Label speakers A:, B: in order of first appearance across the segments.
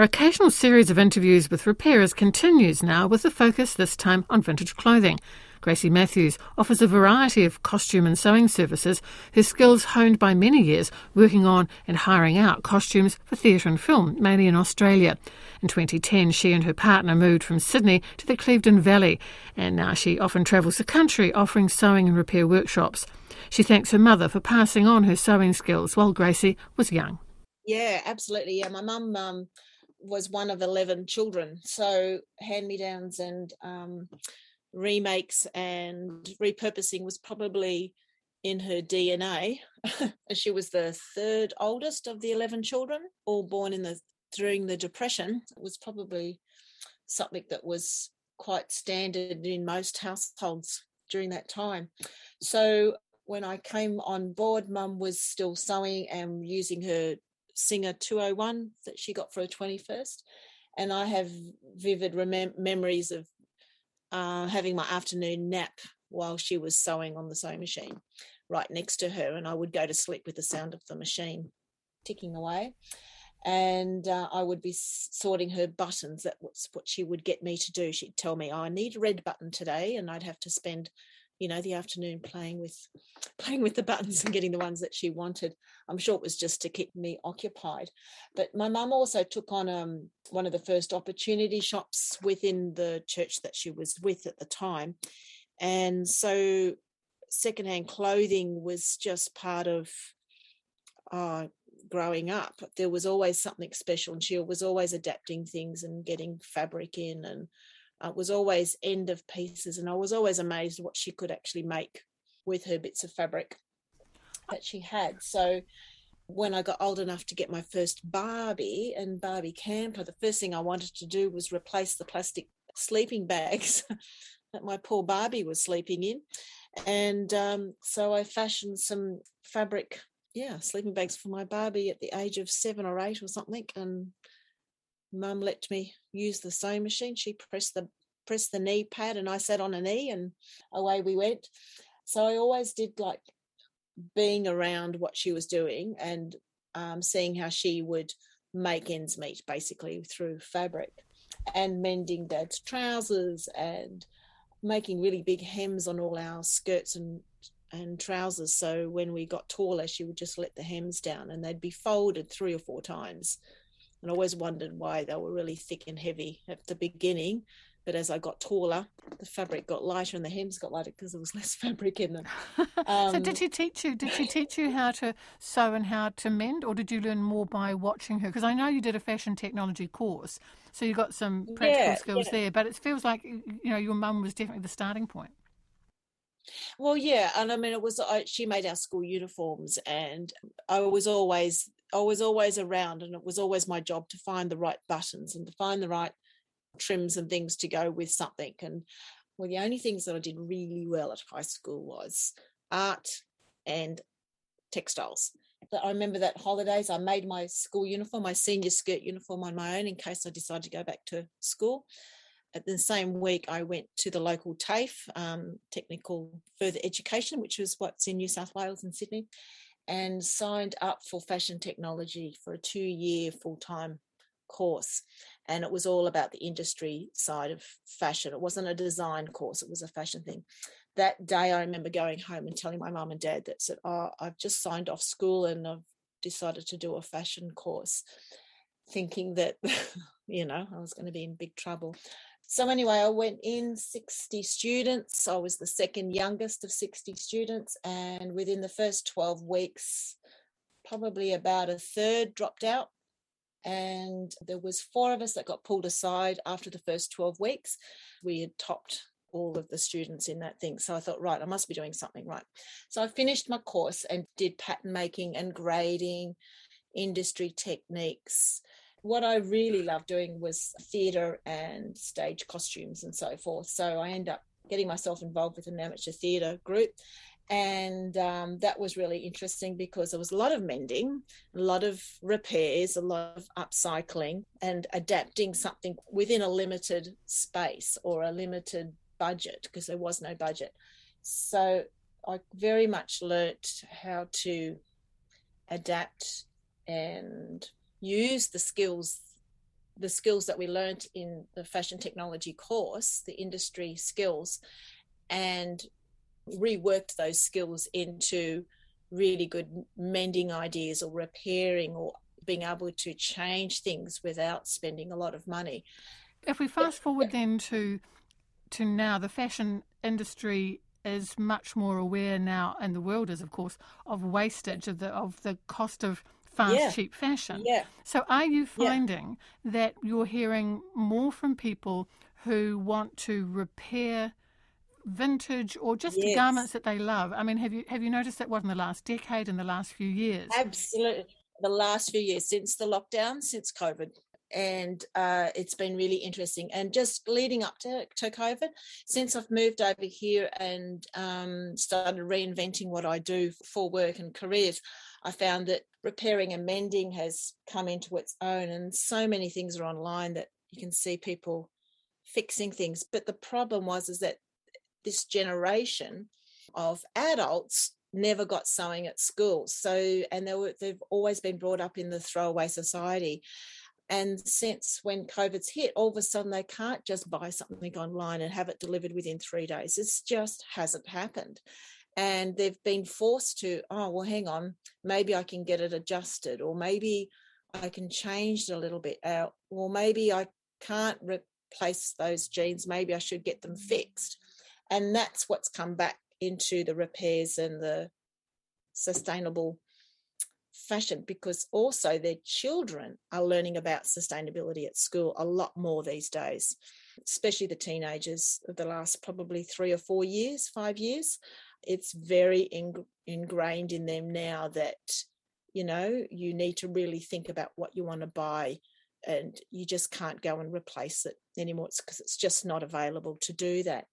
A: Her occasional series of interviews with repairers continues now with a focus this time on vintage clothing. Gracie Matthews offers a variety of costume and sewing services, her skills honed by many years working on and hiring out costumes for theatre and film, mainly in Australia. In 2010, she and her partner moved from Sydney to the Clevedon Valley, and now she often travels the country offering sewing and repair workshops. She thanks her mother for passing on her sewing skills while Gracie was young.
B: Yeah, absolutely. Yeah, my mum um, was one of 11 children, so hand me downs and um, remakes and repurposing was probably in her DNA. she was the third oldest of the 11 children, all born in the during the depression. It was probably something that was quite standard in most households during that time. So when I came on board, mum was still sewing and using her Singer 201 that she got for her 21st. And I have vivid remem- memories of uh, having my afternoon nap while she was sewing on the sewing machine right next to her. And I would go to sleep with the sound of the machine ticking away. And uh, I would be sorting her buttons. That was what she would get me to do. She'd tell me, oh, I need a red button today. And I'd have to spend you know the afternoon playing with playing with the buttons and getting the ones that she wanted. I'm sure it was just to keep me occupied. But my mum also took on um, one of the first opportunity shops within the church that she was with at the time. And so secondhand clothing was just part of uh, growing up. There was always something special and she was always adapting things and getting fabric in and uh, was always end of pieces, and I was always amazed what she could actually make with her bits of fabric that she had. So when I got old enough to get my first Barbie and Barbie camper, the first thing I wanted to do was replace the plastic sleeping bags that my poor Barbie was sleeping in. And um, so I fashioned some fabric, yeah, sleeping bags for my Barbie at the age of seven or eight or something. And mum let me use the sewing machine. She pressed the pressed the knee pad and I sat on a knee and away we went. So I always did like being around what she was doing and um, seeing how she would make ends meet basically through fabric and mending dad's trousers and making really big hems on all our skirts and and trousers so when we got taller she would just let the hems down and they'd be folded three or four times and I always wondered why they were really thick and heavy at the beginning. But as I got taller, the fabric got lighter and the hems got lighter because there was less fabric in them.
A: Um, so did she teach you? Did she teach you how to sew and how to mend, or did you learn more by watching her? Because I know you did a fashion technology course, so you got some practical yeah, skills yeah. there. But it feels like you know your mum was definitely the starting point.
B: Well, yeah, and I mean, it was I, she made our school uniforms, and I was always I was always around and it was always my job to find the right buttons and to find the right trims and things to go with something. And well, the only things that I did really well at high school was art and textiles. But I remember that holidays, I made my school uniform, my senior skirt uniform on my own in case I decided to go back to school. At the same week, I went to the local TAFE, um, Technical Further Education, which was what's in New South Wales and Sydney, and signed up for fashion technology for a two year full time course. And it was all about the industry side of fashion. It wasn't a design course, it was a fashion thing. That day, I remember going home and telling my mum and dad that said, Oh, I've just signed off school and I've decided to do a fashion course, thinking that, you know, I was going to be in big trouble. So anyway, I went in 60 students. I was the second youngest of 60 students. And within the first 12 weeks, probably about a third dropped out. And there was four of us that got pulled aside after the first 12 weeks. We had topped all of the students in that thing. So I thought, right, I must be doing something right. So I finished my course and did pattern making and grading, industry techniques, what I really loved doing was theatre and stage costumes and so forth. So I ended up getting myself involved with an amateur theatre group. And um, that was really interesting because there was a lot of mending, a lot of repairs, a lot of upcycling, and adapting something within a limited space or a limited budget because there was no budget. So I very much learnt how to adapt and use the skills the skills that we learnt in the fashion technology course, the industry skills, and reworked those skills into really good mending ideas or repairing or being able to change things without spending a lot of money.
A: If we fast forward then to to now, the fashion industry is much more aware now, and the world is, of course, of wastage of the of the cost of fast,
B: Yeah.
A: cheap fashion.
B: Yeah.
A: So, are you
B: Yeah.
A: finding that you're hearing more from people who want to repair vintage or just
B: Yes.
A: garments that they love? I mean, have you have you noticed that what in the last decade, in the last few years?
B: Absolutely. The last few years since the lockdown, since COVID. And uh, it's been really interesting. And just leading up to, to COVID, since I've moved over here and um, started reinventing what I do for work and careers, I found that repairing and mending has come into its own. And so many things are online that you can see people fixing things. But the problem was is that this generation of adults never got sewing at school. So, and they were, they've always been brought up in the throwaway society. And since when COVID's hit, all of a sudden they can't just buy something online and have it delivered within three days. It's just hasn't happened. And they've been forced to, oh, well, hang on, maybe I can get it adjusted, or maybe I can change it a little bit out, or maybe I can't replace those jeans, maybe I should get them fixed. And that's what's come back into the repairs and the sustainable fashion because also their children are learning about sustainability at school a lot more these days especially the teenagers of the last probably three or four years five years. It's very ing- ingrained in them now that you know you need to really think about what you want to buy and you just can't go and replace it anymore. Because it's just not available to do that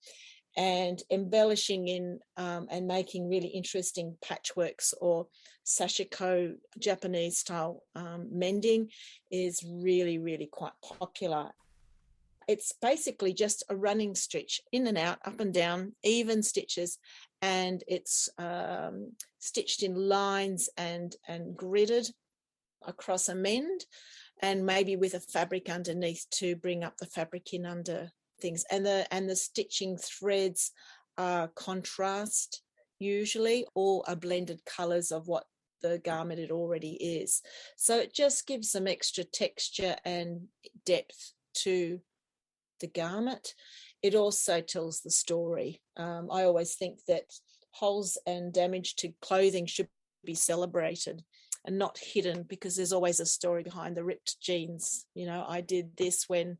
B: and embellishing in um, and making really interesting patchworks or sashiko Japanese style um, mending is really, really quite popular. It's basically just a running stitch in and out, up and down, even stitches, and it's um, stitched in lines and and gridded across a mend, and maybe with a fabric underneath to bring up the fabric in under things and the and the stitching threads are contrast usually or are blended colors of what the garment it already is. So it just gives some extra texture and depth to the garment. It also tells the story. Um, i always think that holes and damage to clothing should be celebrated and not hidden because there's always a story behind the ripped jeans. You know i did this when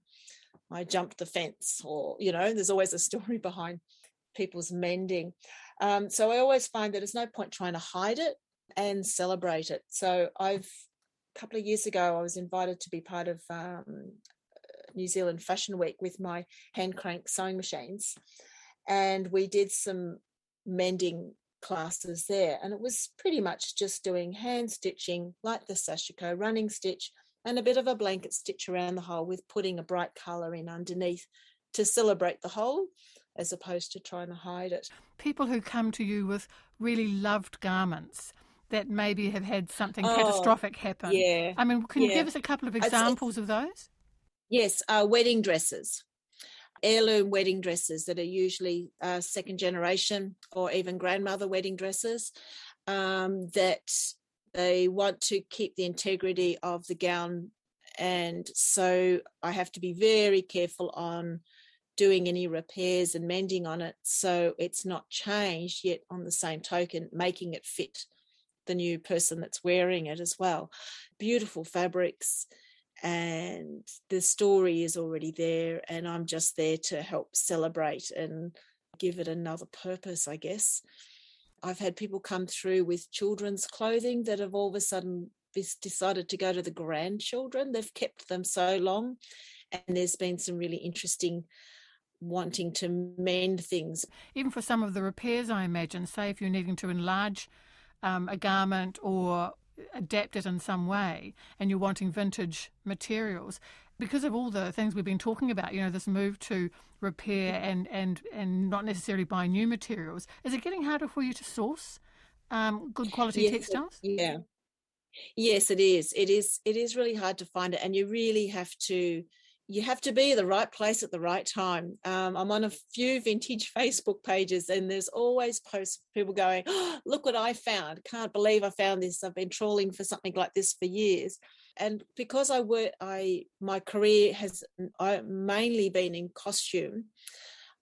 B: I jumped the fence, or you know, there's always a story behind people's mending. Um, so I always find that there's no point trying to hide it and celebrate it. So I've a couple of years ago, I was invited to be part of um, New Zealand Fashion Week with my hand crank sewing machines, and we did some mending classes there, and it was pretty much just doing hand stitching like the sashiko, running stitch and a bit of a blanket stitch around the hole with putting a bright colour in underneath to celebrate the hole as opposed to trying to hide it.
A: People who come to you with really loved garments that maybe have had something
B: Oh,
A: catastrophic happen.
B: Yeah.
A: I mean, can you give us a couple of examples of those?
B: Yes, uh, wedding dresses, heirloom wedding dresses that are usually uh, second generation or even grandmother wedding dresses um, that they want to keep the integrity of the gown. And so I have to be very careful on doing any repairs and mending on it so it's not changed, yet on the same token, making it fit the new person that's wearing it as well. Beautiful fabrics and the story is already there and i'm just there to help celebrate and give it another purpose i guess i've had people come through with children's clothing that have all of a sudden decided to go to the grandchildren. They've kept them so long and there's been some really interesting wanting to mend things.
A: Even for some of the repairs, I imagine, say if you're needing to enlarge um, a garment or adapt it in some way and you're wanting vintage materials, because of all the things we've been talking about, you know, this move to repair and, and, and not necessarily buy new materials, is it getting harder for you to source um, good quality
B: Yes,
A: textiles?
B: Yeah. Yes, it is. It is. It is really hard to find it, and you really have to. You have to be the right place at the right time. Um, I'm on a few vintage Facebook pages, and there's always posts people going, oh, "Look what I found! Can't believe I found this. I've been trawling for something like this for years." And because I work, I my career has mainly been in costume.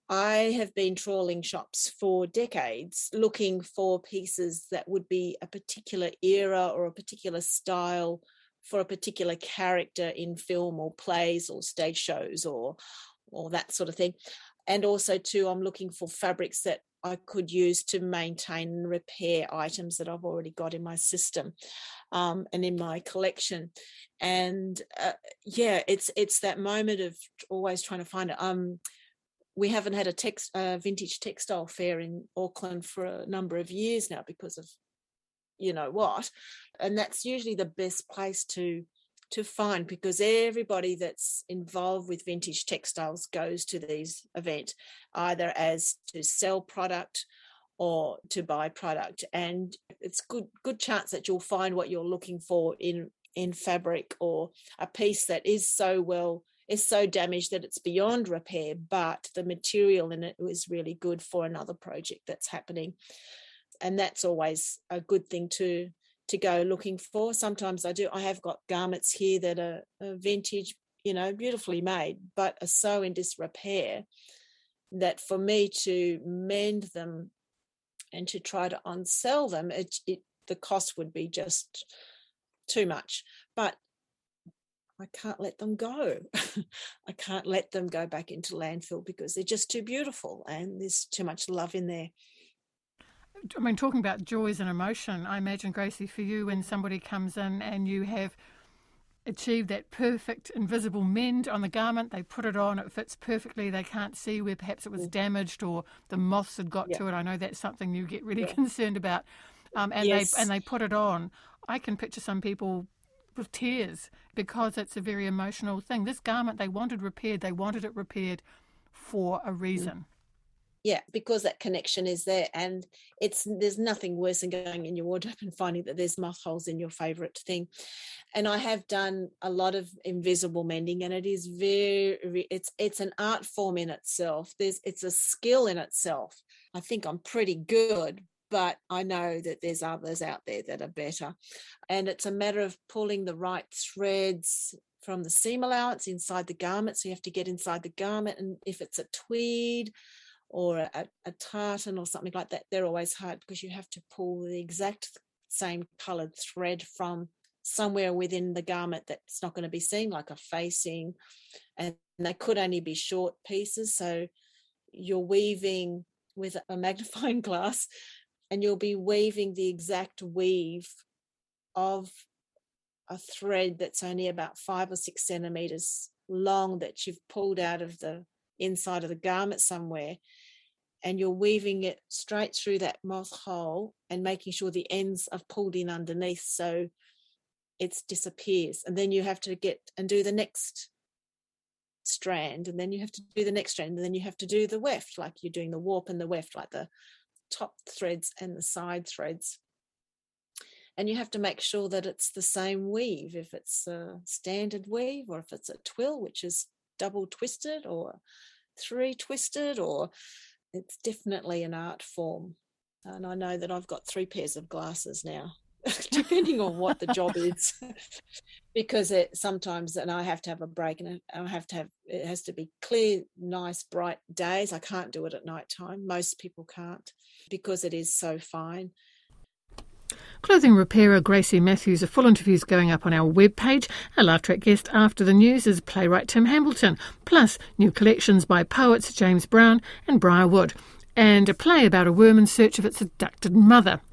B: I have been trawling shops for decades looking for pieces that would be a particular era or a particular style for a particular character in film or plays or stage shows or or that sort of thing. And also too, I'm looking for fabrics that I could use to maintain and repair items that I've already got in my system um, and in my collection. And uh, yeah, it's it's that moment of always trying to find it. Um, we haven't had a text uh, vintage textile fair in Auckland for a number of years now because of you know what and that's usually the best place to to find because everybody that's involved with vintage textiles goes to these events either as to sell product or to buy product and it's good good chance that you'll find what you're looking for in in fabric or a piece that is so well is so damaged that it's beyond repair, but the material in it was really good for another project that's happening. And that's always a good thing to to go looking for. Sometimes I do. I have got garments here that are, are vintage, you know, beautifully made, but are so in disrepair that for me to mend them and to try to unsell them, it, it the cost would be just too much. But I can't let them go. I can't let them go back into landfill because they're just too beautiful and there's too much love in there.
A: I mean, talking about joys and emotion, I imagine, Gracie, for you, when somebody comes in and you have achieved that perfect invisible mend on the garment, they put it on, it fits perfectly, they can't see where perhaps it was mm. damaged or the moths had got yeah. to it. I know that's something you get really yeah. concerned about. Um, and yes. they and they put it on. I can picture some people with tears because it's a very emotional thing. This garment they wanted repaired, they wanted it repaired for a mm. reason.
B: Yeah, because that connection is there, and it's there's nothing worse than going in your wardrobe and finding that there's moth holes in your favorite thing. And I have done a lot of invisible mending, and it is very it's it's an art form in itself. There's it's a skill in itself. I think I'm pretty good, but I know that there's others out there that are better. And it's a matter of pulling the right threads from the seam allowance inside the garment. So you have to get inside the garment. And if it's a tweed or a, a tartan or something like that, they're always hard because you have to pull the exact same colored thread from somewhere within the garment that's not going to be seen, like a facing. And they could only be short pieces. So you're weaving with a magnifying glass and you'll be weaving the exact weave of a thread that's only about five or six centimeters long that you've pulled out of the inside of the garment somewhere and you're weaving it straight through that moth hole and making sure the ends are pulled in underneath so it disappears and then you have to get and do the next strand and then you have to do the next strand and then you have to do the weft like you're doing the warp and the weft like the top threads and the side threads. And you have to make sure that it's the same weave, if it's a standard weave or if it's a twill, which is double twisted or three twisted, or it's definitely an art form. And I know that I've got three pairs of glasses now depending on what the job is. Because it sometimes and i have to have a break and i have to have it has to be clear nice bright days. I can't do it at night time most people can't because it is so fine
A: Clothing repairer Gracie Matthews. A full interview is going up on our webpage. Our live track guest after the news is playwright Tim Hambleton, plus new collections by poets James Brown and Briar Wood, and a play about a worm in search of its abducted mother.